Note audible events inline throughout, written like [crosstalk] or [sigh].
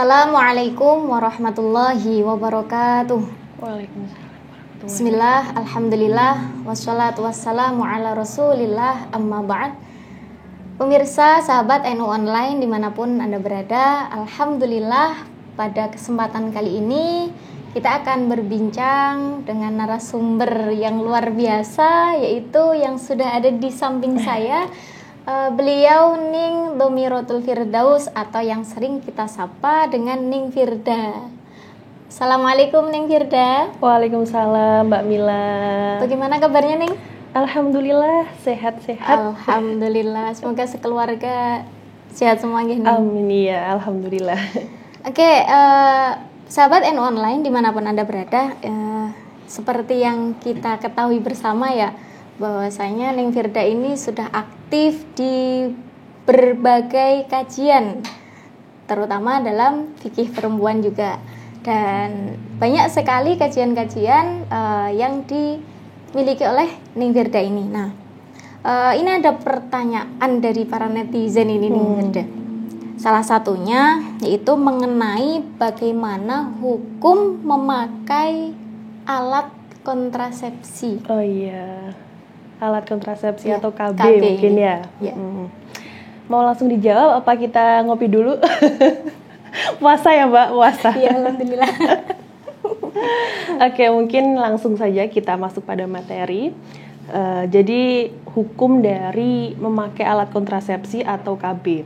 Assalamualaikum warahmatullahi wabarakatuh. Waalaikumsalam. Bismillah, Alhamdulillah, wassalatu wassalamu ala rasulillah, amma ba'd Pemirsa, sahabat NU Online di mana pun Anda berada Alhamdulillah pada kesempatan kali ini kita akan berbincang dengan narasumber yang luar biasa Yaitu yang sudah ada di samping saya uh, Beliau Ning Domirotul Firdaus atau yang sering kita sapa dengan Ning Firda Assalamualaikum Neng Firda. Waalaikumsalam Mbak Mila. Bagaimana kabarnya Neng? Alhamdulillah sehat-sehat. Alhamdulillah. Semoga sekeluarga sehat semuanya. Neng. Amin ya, alhamdulillah. Oke, uh, sahabat NU online di mana pun anda berada, uh, seperti yang kita ketahui bersama ya, bahwasanya Neng Firda ini sudah aktif di berbagai kajian, terutama dalam fikih perempuan juga dan banyak sekali kajian-kajian uh, yang dimiliki oleh Ning Firda ini. Nah, uh, ini ada pertanyaan dari para netizen ini Ning Firda. Salah satunya yaitu mengenai bagaimana hukum memakai alat kontrasepsi. Oh iya, alat kontrasepsi ya, atau KB, KB mungkin ya. ya. Hmm. Mau langsung dijawab apa kita ngopi dulu? [laughs] puasa ya mbak puasa iya alhamdulillah [laughs] oke mungkin langsung saja kita masuk pada materi uh, jadi hukum dari memakai alat kontrasepsi atau KB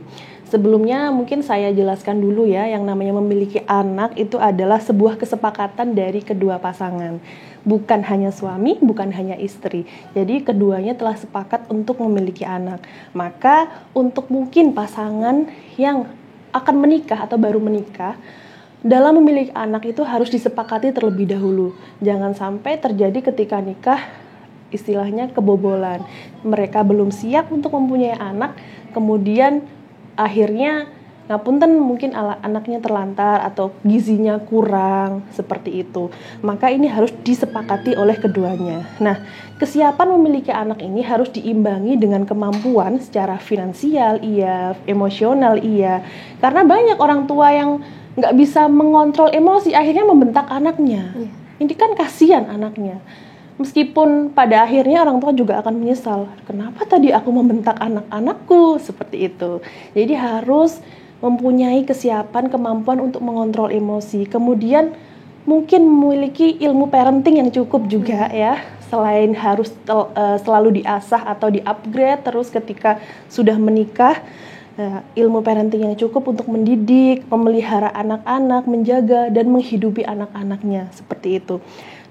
Sebelumnya mungkin saya jelaskan dulu ya, yang namanya memiliki anak itu adalah sebuah kesepakatan dari kedua pasangan. Bukan hanya suami, bukan hanya istri. Jadi keduanya telah sepakat untuk memiliki anak. Maka untuk mungkin pasangan yang akan menikah atau baru menikah, dalam memiliki anak itu harus disepakati terlebih dahulu. Jangan sampai terjadi ketika nikah istilahnya kebobolan. Mereka belum siap untuk mempunyai anak, kemudian akhirnya ngapunten mungkin anaknya terlantar atau gizinya kurang seperti itu. Maka ini harus disepakati oleh keduanya. Nah kesiapan memiliki anak ini harus diimbangi dengan kemampuan secara finansial iya emosional iya. Karena banyak orang tua yang nggak bisa mengontrol emosi akhirnya membentak anaknya. Yeah. ini kan kasihan anaknya meskipun pada akhirnya orang tua juga akan menyesal kenapa tadi aku membentak anak-anakku seperti itu jadi harus mempunyai kesiapan, kemampuan untuk mengontrol emosi. Kemudian mungkin memiliki ilmu parenting yang cukup juga hmm. ya. Selain harus tel, uh, selalu diasah atau di-upgrade terus ketika sudah menikah, uh, ilmu parenting yang cukup untuk mendidik, memelihara anak-anak, menjaga dan menghidupi anak-anaknya seperti itu.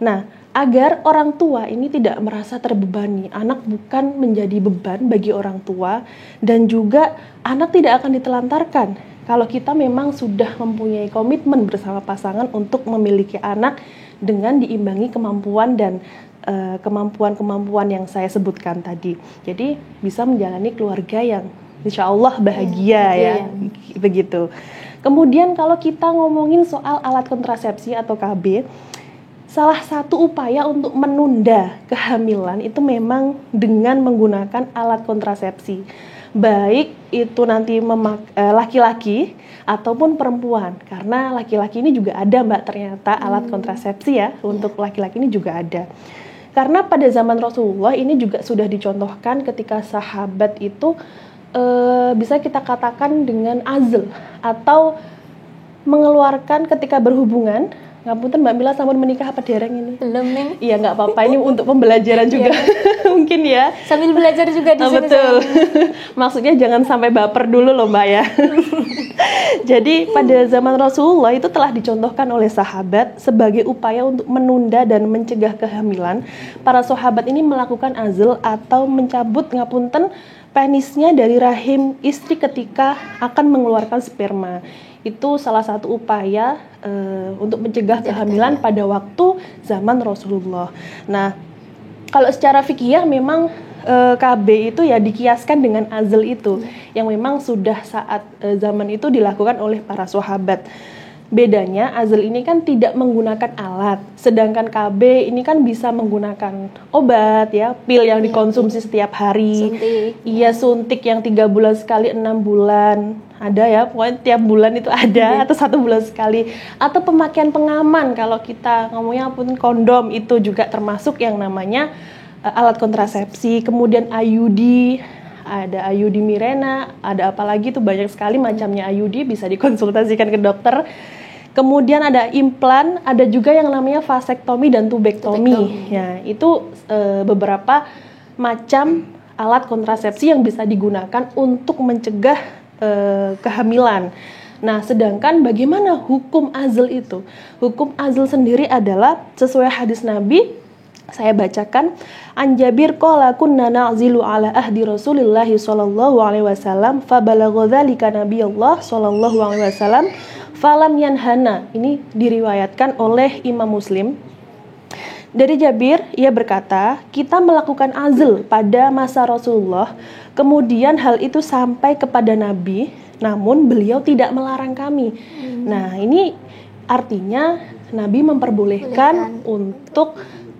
Nah, agar orang tua ini tidak merasa terbebani. Anak bukan menjadi beban bagi orang tua dan juga anak tidak akan ditelantarkan. Kalau kita memang sudah mempunyai komitmen bersama pasangan untuk memiliki anak dengan diimbangi kemampuan dan eh, kemampuan-kemampuan yang saya sebutkan tadi. Jadi bisa menjalani keluarga yang insya Allah bahagia ya, ya. begitu. Kemudian kalau kita ngomongin soal alat kontrasepsi atau KB, salah satu upaya untuk menunda kehamilan itu memang dengan menggunakan alat kontrasepsi. Baik itu nanti eh, laki-laki ataupun perempuan. Karena laki-laki ini juga ada Mbak ternyata alat hmm. kontrasepsi ya, untuk laki-laki ini juga ada. Karena pada zaman Rasulullah ini juga sudah dicontohkan ketika sahabat itu e, bisa kita katakan dengan azl atau mengeluarkan ketika berhubungan Ngapunten Mbak Mila sampun menikah apa dereng ini? Belum, Neng. [laughs] Iya, nggak apa-apa. Ini untuk pembelajaran juga. Iya. [laughs] Mungkin ya. Sambil belajar juga di oh, sini. Betul. [laughs] Maksudnya jangan sampai baper dulu loh, Mbak ya. Jadi pada zaman Rasulullah itu telah dicontohkan oleh sahabat sebagai upaya untuk menunda dan mencegah kehamilan. Para sahabat ini melakukan azl atau mencabut ngapunten penisnya dari rahim istri ketika akan mengeluarkan sperma itu salah satu upaya uh, untuk mencegah kehamilan pada waktu zaman Rasulullah. Nah, kalau secara fikih memang uh, eh, KB itu ya dikiaskan dengan azl itu hmm. yang memang sudah saat uh, zaman itu dilakukan oleh para sahabat. Bedanya azal ini kan tidak menggunakan alat, sedangkan KB ini kan bisa menggunakan obat ya, pil yang Iya, dikonsumsi setiap hari. Suntik. Iya suntik yang tiga bulan sekali enam bulan. Ada ya pokoknya tiap bulan itu ada atau satu bulan sekali. Atau pemakaian pengaman kalau kita ngomongnya pun kondom itu juga termasuk yang namanya uh, alat kontrasepsi kemudian IUD ada IUD Mirena ada apalagi tuh banyak sekali macamnya IUD bisa dikonsultasikan ke dokter Kemudian ada implan, ada juga yang namanya vasektomi dan tubektomi. Tubektomi. Ya, itu eh, beberapa macam alat kontrasepsi yang bisa digunakan untuk mencegah eh, kehamilan. Nah, sedangkan bagaimana hukum azl itu? Hukum azl sendiri adalah sesuai hadis Nabi saya bacakan an Jabir qala kunna na'zilu ala ahdi Rasulillah sallallahu alaihi wasallam fa balagha dzalika nabiyullah sallallahu alaihi wasallam falam yanhana. Ini diriwayatkan oleh Imam Muslim. Dari Jabir, ia berkata, kita melakukan azl pada masa Rasulullah, kemudian hal itu sampai kepada Nabi, namun beliau tidak melarang kami. Nah, ini artinya Nabi memperbolehkan. untuk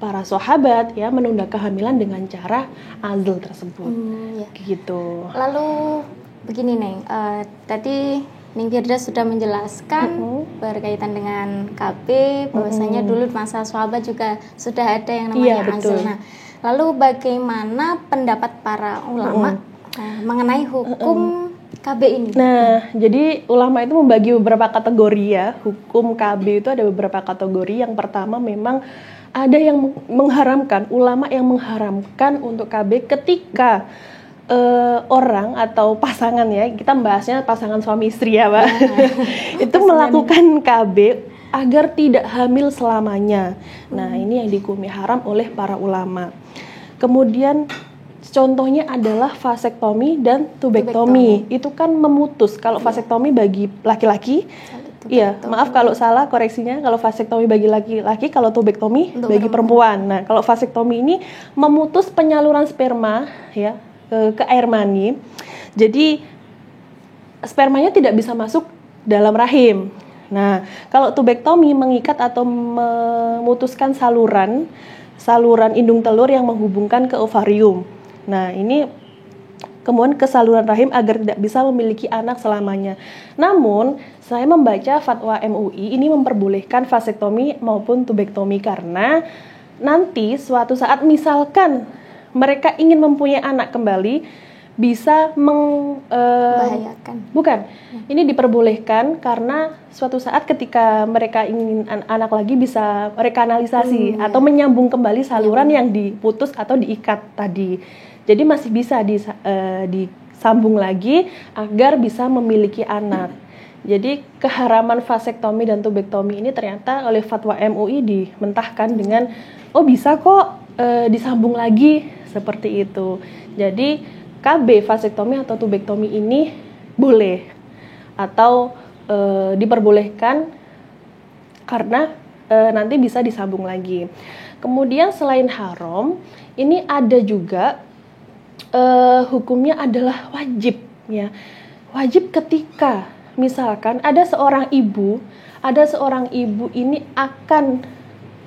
para sahabat ya menunda kehamilan dengan cara azl tersebut. Hmm, ya. Gitu. Lalu begini Neng, eh, tadi Neng Firda sudah menjelaskan Mm-mm. berkaitan dengan KB, bahwasanya dulu masa sahabat juga sudah ada yang namanya betul. azl. Nah, lalu bagaimana pendapat para ulama eh, mengenai hukum KB ini? Nah, jadi ulama itu membagi beberapa kategori ya. Hukum KB itu ada beberapa kategori. Yang pertama memang ada yang meng- mengharamkan, ulama yang mengharamkan untuk KB ketika eh, orang atau pasangan ya, kita membahasnya pasangan suami istri ya, Pak. [laughs] itu melakukan KB agar tidak hamil selamanya. Nah, ini yang dihukumi haram oleh para ulama. Kemudian contohnya adalah vasektomi dan tubektomi. Itu kan memutus. Kalau vasektomi bagi laki-laki, iya, maaf kalau salah koreksinya. Kalau vasektomi bagi laki-laki, kalau tubektomi Untuk bagi perempuan. Nah, kalau vasektomi ini memutus penyaluran sperma ya ke, ke air mani. Jadi spermanya tidak bisa masuk dalam rahim. Nah, kalau tubektomi mengikat atau memutuskan saluran saluran indung telur yang menghubungkan ke ovarium. Nah, ini kemudian ke saluran rahim agar tidak bisa memiliki anak selamanya. Namun, saya membaca fatwa MUI ini memperbolehkan vasektomi maupun tubektomi karena nanti suatu saat misalkan mereka ingin mempunyai anak kembali bisa meng Bahayakan. Bukan. Ini diperbolehkan karena suatu saat ketika mereka ingin an- anak lagi bisa rekanalisasi atau menyambung kembali saluran yang diputus atau diikat tadi. Jadi masih bisa disa- eh, disambung lagi agar bisa memiliki anak. Jadi keharaman vasektomi dan tubektomi ini ternyata oleh fatwa MUI dimentahkan dengan oh bisa kok eh, disambung lagi seperti itu. Jadi KB vasektomi atau tubektomi ini boleh atau eh, diperbolehkan karena eh, nanti bisa disambung lagi. Kemudian selain haram, ini ada juga eh, hukumnya adalah wajib ya. Wajib ketika misalkan ada seorang ibu, ada seorang ibu ini akan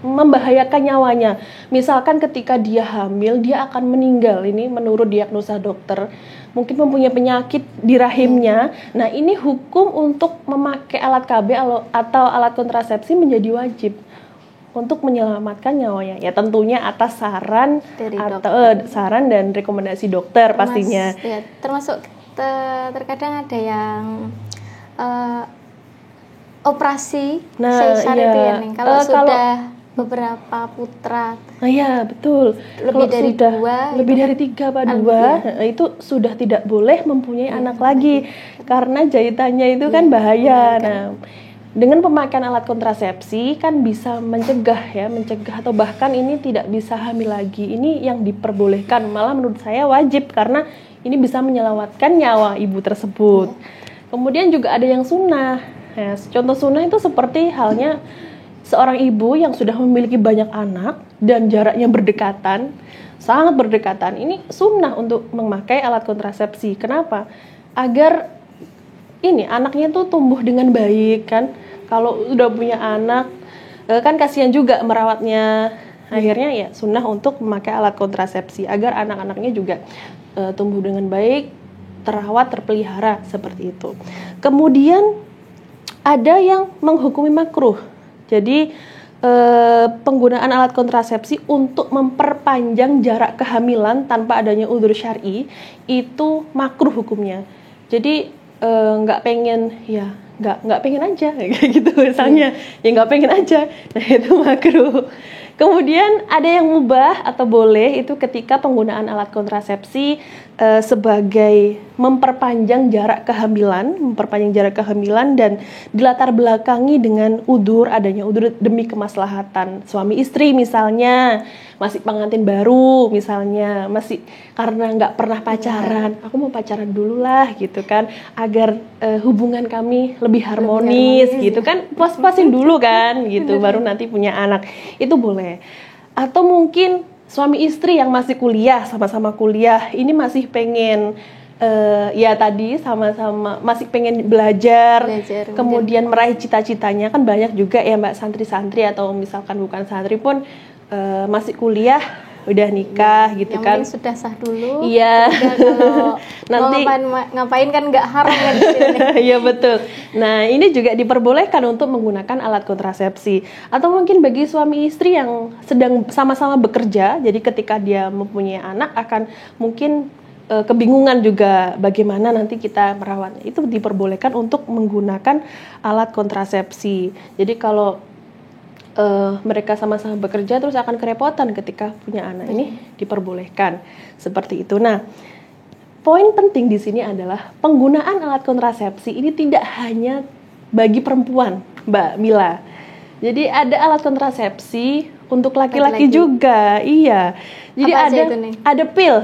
membahayakan nyawanya. Misalkan ketika dia hamil, dia akan meninggal. Ini menurut diagnosa dokter. Mungkin mempunyai penyakit di rahimnya. Nah, ini hukum untuk memakai alat KB atau alat kontrasepsi menjadi wajib untuk menyelamatkan nyawanya. Ya, tentunya atas saran Dari atau eh, saran dan rekomendasi dokter Termas- pastinya. ya, termasuk te- terkadang ada yang eh, operasi Nah, sesar iya. itu ya, Neng. Kalau kalau- sudah beberapa putra Nah, ya betul. Lebih Kalau dari sudah dua, lebih dari tiga apa dua, iya. eh, itu sudah tidak boleh mempunyai Iya, anak lagi karena jahitannya itu kan bahaya. Nah, dengan pemakaian alat kontrasepsi kan bisa mencegah ya, mencegah atau bahkan ini tidak bisa hamil lagi. Ini yang diperbolehkan, malah menurut saya wajib karena ini bisa menyelamatkan nyawa ibu tersebut. Kemudian juga ada yang sunnah. Ya, contoh sunnah itu seperti halnya seorang ibu yang sudah memiliki banyak anak dan jaraknya berdekatan, sangat berdekatan. Ini sunnah untuk memakai alat kontrasepsi. Kenapa? Agar ini anaknya tuh tumbuh dengan baik kan. Kalau udah punya anak uh, kan kasihan juga merawatnya. Akhirnya ya sunnah untuk memakai alat kontrasepsi agar anak-anaknya juga uh, tumbuh dengan baik terawat terpelihara seperti itu. Kemudian ada yang menghukumi makruh. Jadi eh, penggunaan alat kontrasepsi untuk memperpanjang jarak kehamilan tanpa adanya udur syari itu makruh hukumnya. Jadi eh, nggak pengen ya nggak nggak pengen aja [laughs] kayak gitu misalnya. Ya nggak pengen aja. Nah [laughs] itu makruh kemudian ada yang mubah atau boleh itu ketika penggunaan alat kontrasepsi uh, sebagai memperpanjang jarak kehamilan, memperpanjang jarak kehamilan dan dilatar belakangi dengan udur adanya udur demi kemaslahatan suami istri misalnya masih pengantin baru misalnya masih karena nggak pernah pacaran aku mau pacaran dulu lah gitu kan agar uh, hubungan kami lebih harmonis, harmonis. gitu kan puas-puasin dulu kan gitu baru nanti punya anak. Itu boleh. Atau mungkin suami istri yang masih kuliah sama-sama kuliah ini masih pengen uh, ya tadi sama-sama masih pengen belajar, belajar. kemudian meraih cita-citanya. Kan banyak juga ya mbak santri-santri atau misalkan bukan santri pun uh, masih kuliah udah nikah ya, gitu kan. sudah sah dulu. Iya. [laughs] Nanti ngapain, ngapain kan nggak haram ya [laughs] iya betul. Nah ini juga diperbolehkan untuk menggunakan alat kontrasepsi. Atau mungkin bagi suami istri yang sedang sama-sama bekerja jadi ketika dia mempunyai anak akan mungkin uh, kebingungan juga bagaimana nanti kita merawatnya itu diperbolehkan untuk menggunakan alat kontrasepsi. Jadi kalau uh, mereka sama-sama bekerja terus akan kerepotan ketika punya anak ini diperbolehkan seperti itu. Nah, poin penting di sini adalah penggunaan alat kontrasepsi ini tidak hanya bagi perempuan, Mbak Mila. Jadi ada alat kontrasepsi untuk laki-laki juga, iya. Jadi Apa ada ada pil,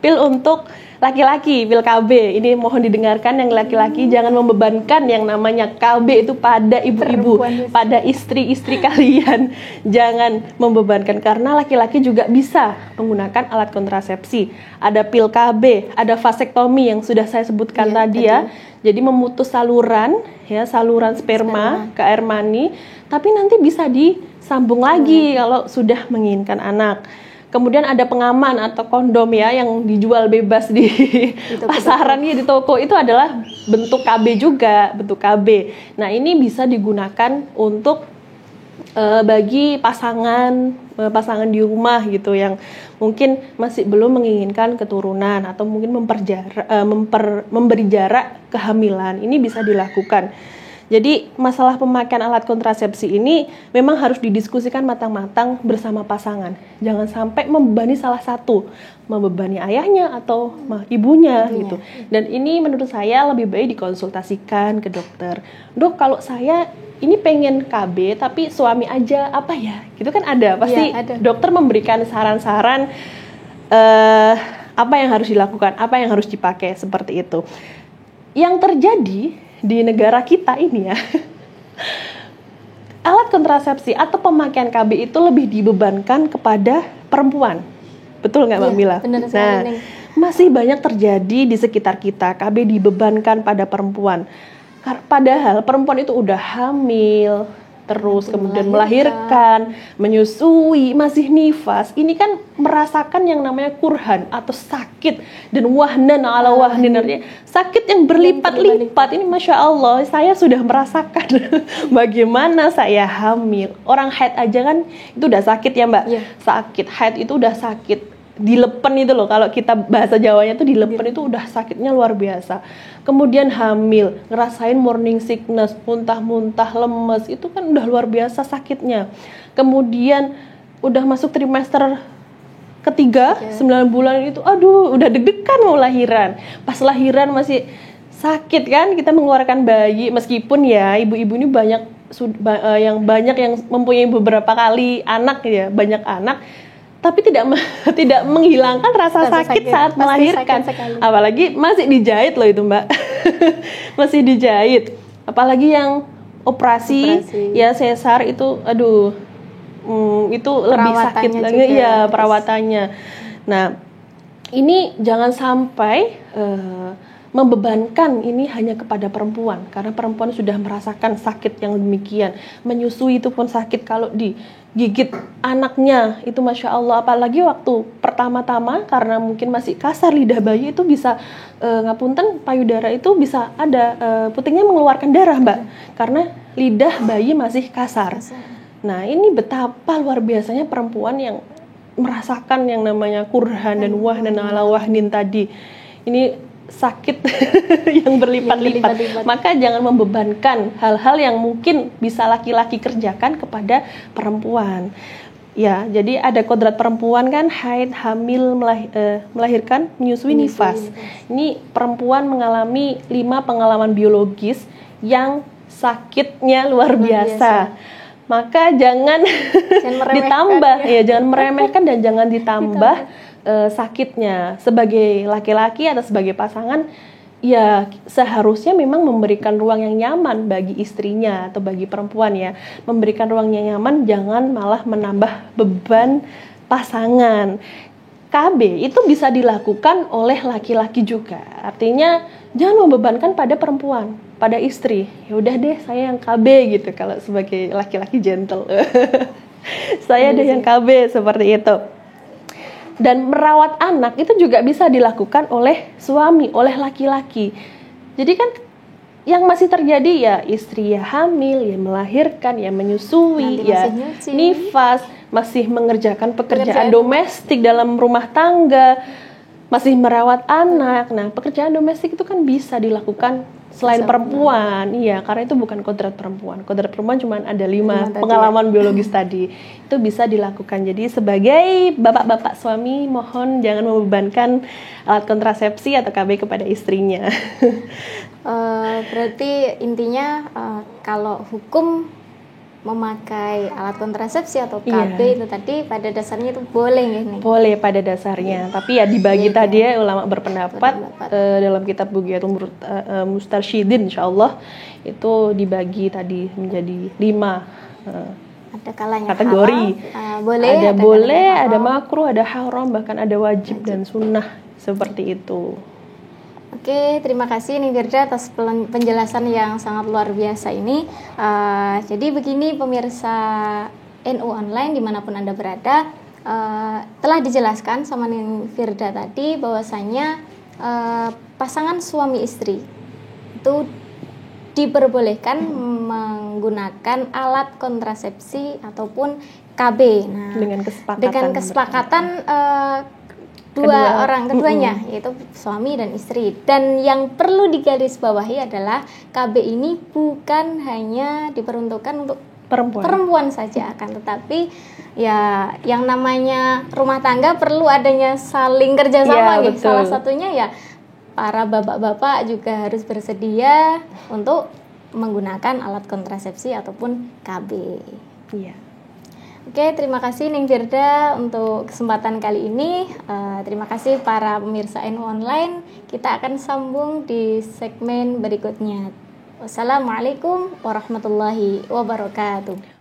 pil untuk laki-laki pil KB ini mohon didengarkan yang laki-laki. Hmm. jangan membebankan yang namanya KB itu pada ibu-ibu pada istri-istri [laughs] kalian. Jangan membebankan karena laki-laki juga bisa menggunakan alat kontrasepsi. Ada pil KB ada vasektomi yang sudah saya sebutkan ya, tadi ya. jadi memutus saluran ya saluran sperma, sperma. ke air mani. Tapi nanti bisa disambung lagi hmm. kalau sudah menginginkan anak Kemudian ada pengaman atau kondom ya yang dijual bebas di, di pasaran ya di toko itu adalah bentuk KB juga, bentuk KB. Nah, ini bisa digunakan untuk uh, bagi pasangan uh, pasangan di rumah gitu yang mungkin masih belum menginginkan keturunan atau mungkin memperjarak, uh, memper, memberi jarak kehamilan. Ini bisa dilakukan. Jadi masalah pemakaian alat kontrasepsi ini memang harus didiskusikan matang-matang bersama pasangan. Jangan sampai membebani salah satu, membebani ayahnya atau ibunya Ibunya. gitu. Dan ini menurut saya lebih baik dikonsultasikan ke dokter. Dok, kalau saya ini pengen KB tapi suami aja apa ya? Gitu kan ada. Pasti ya, ada. dokter memberikan saran-saran uh, apa yang harus dilakukan, apa yang harus dipakai seperti itu. Yang terjadi di negara kita ini ya. [laughs] Alat kontrasepsi atau pemakaian KB itu lebih dibebankan kepada perempuan. Betul nggak Mbak ya, Mila? Benar nah masih banyak terjadi di sekitar kita KB dibebankan pada perempuan. Padahal perempuan itu udah hamil terus kemudian melahirkan. melahirkan, menyusui, masih nifas. Ini kan merasakan yang namanya kurhan atau sakit dan wahnan ala wahnin artinya sakit yang berlipat-lipat. Ini masya Allah, saya sudah merasakan [laughs] bagaimana saya hamil. Orang haid aja kan itu udah sakit ya mbak, ya. sakit haid itu udah sakit dilepen itu loh. Kalau kita bahasa Jawanya tuh dilepen itu udah sakitnya luar biasa. Kemudian hamil ngerasain morning sickness muntah-muntah lemes itu kan udah luar biasa sakitnya. Kemudian udah masuk trimester ketiga sembilan 9 bulan itu aduh udah deg-degan mau lahiran. Pas lahiran masih sakit kan kita mengeluarkan bayi. Meskipun ya ibu-ibu ini banyak eh, yang banyak yang mempunyai beberapa kali anak ya banyak anak tapi tidak [laughs] tidak menghilangkan rasa, sakit, sakit saat melahirkan. Apalagi masih dijahit loh itu, Mbak. [laughs] masih dijahit. Apalagi yang operasi, operasi. ya sesar itu aduh hmm, itu lebih sakit lagi ya perawatannya. Nah, ini jangan sampai uh, membebankan ini hanya kepada perempuan karena perempuan sudah merasakan sakit yang demikian menyusui itu pun sakit kalau digigit anaknya. Itu masya Allah. Apalagi waktu pertama-tama karena mungkin masih kasar lidah bayi itu bisa e, ngapunten payudara itu bisa ada e, putingnya mengeluarkan darah mbak. Karena lidah bayi masih kasar. Nah ini betapa luar biasanya perempuan yang merasakan yang namanya kurhan dan wah dan ala wahnin tadi. Ini sakit [laughs] yang berlipat-lipat. Maka jangan membebankan hal-hal yang mungkin bisa laki-laki kerjakan kepada perempuan. Ya, jadi ada kodrat perempuan kan haid, hamil, melahir, uh, melahirkan, menyusui, nifas. Ini perempuan mengalami lima pengalaman biologis yang sakitnya luar, biasa. biasa. Maka jangan, jangan ditambah, ya. ya jangan meremehkan dan jangan ditambah uh, sakitnya. Sebagai laki-laki atau sebagai pasangan ya seharusnya memang memberikan ruang yang nyaman bagi istrinya atau bagi perempuan ya. Memberikan ruang yang nyaman jangan malah menambah beban pasangan. KB itu bisa dilakukan oleh laki-laki juga. Artinya jangan membebankan pada perempuan pada istri ya udah deh saya yang KB gitu kalau sebagai laki-laki gentle [laughs] saya deh yang KB seperti itu dan merawat anak itu juga bisa dilakukan oleh suami, oleh laki-laki. Jadi kan yang masih terjadi ya istri ya hamil, ya melahirkan, ya menyusui, Nanti ya nifas, masih mengerjakan pekerjaan, pekerjaan domestik dalam rumah tangga, masih merawat anak. Nah, pekerjaan domestik itu kan bisa dilakukan selain perempuan iya karena itu bukan kodrat perempuan. Kodrat perempuan cuma ada lima pengalaman tadi. biologis [laughs] tadi. Itu bisa dilakukan. Jadi sebagai bapak-bapak suami mohon jangan membebankan alat kontrasepsi atau KB kepada istrinya. Uh, [laughs] berarti intinya uh, kalau hukum memakai alat kontrasepsi atau KB iya. itu tadi pada dasarnya itu boleh ya nih. Boleh pada dasarnya, iya. tapi ya dibagi iya, tadi ya ulama berpendapat, berpendapat. Uh, dalam kitab Bugiyatul uh, uh, Mustarsyidin insyaallah itu dibagi tadi menjadi lima uh, ada kalanya kategori. Halal, uh, boleh, ada, ada boleh, ada makruh, ada haram, bahkan ada wajib, wajib. dan sunnah seperti itu. Oke, terima kasih nih Firda atas penjelasan yang sangat luar biasa ini. Uh, jadi begini pemirsa NU online di mana pun anda berada, uh, telah dijelaskan sama nih Firda tadi bahwasanya uh, pasangan suami istri itu diperbolehkan menggunakan alat kontrasepsi ataupun KB. Nah, dengan kesepakatan. Dengan kesepakatan uh, dua Kedua. orang keduanya mm -hmm. yaitu suami dan istri dan yang perlu digarisbawahi adalah KB ini bukan hanya diperuntukkan untuk perempuan perempuan saja akan tetapi ya yang namanya rumah tangga perlu adanya saling kerjasama ya, gitu salah satunya ya para bapak-bapak juga harus bersedia untuk menggunakan alat kontrasepsi ataupun KB. Iya. Oke, terima kasih Ning Firda untuk kesempatan kali ini. Uh, terima kasih para pemirsa NU Online. Kita akan sambung di segmen berikutnya. Wassalamualaikum warahmatullahi wabarakatuh.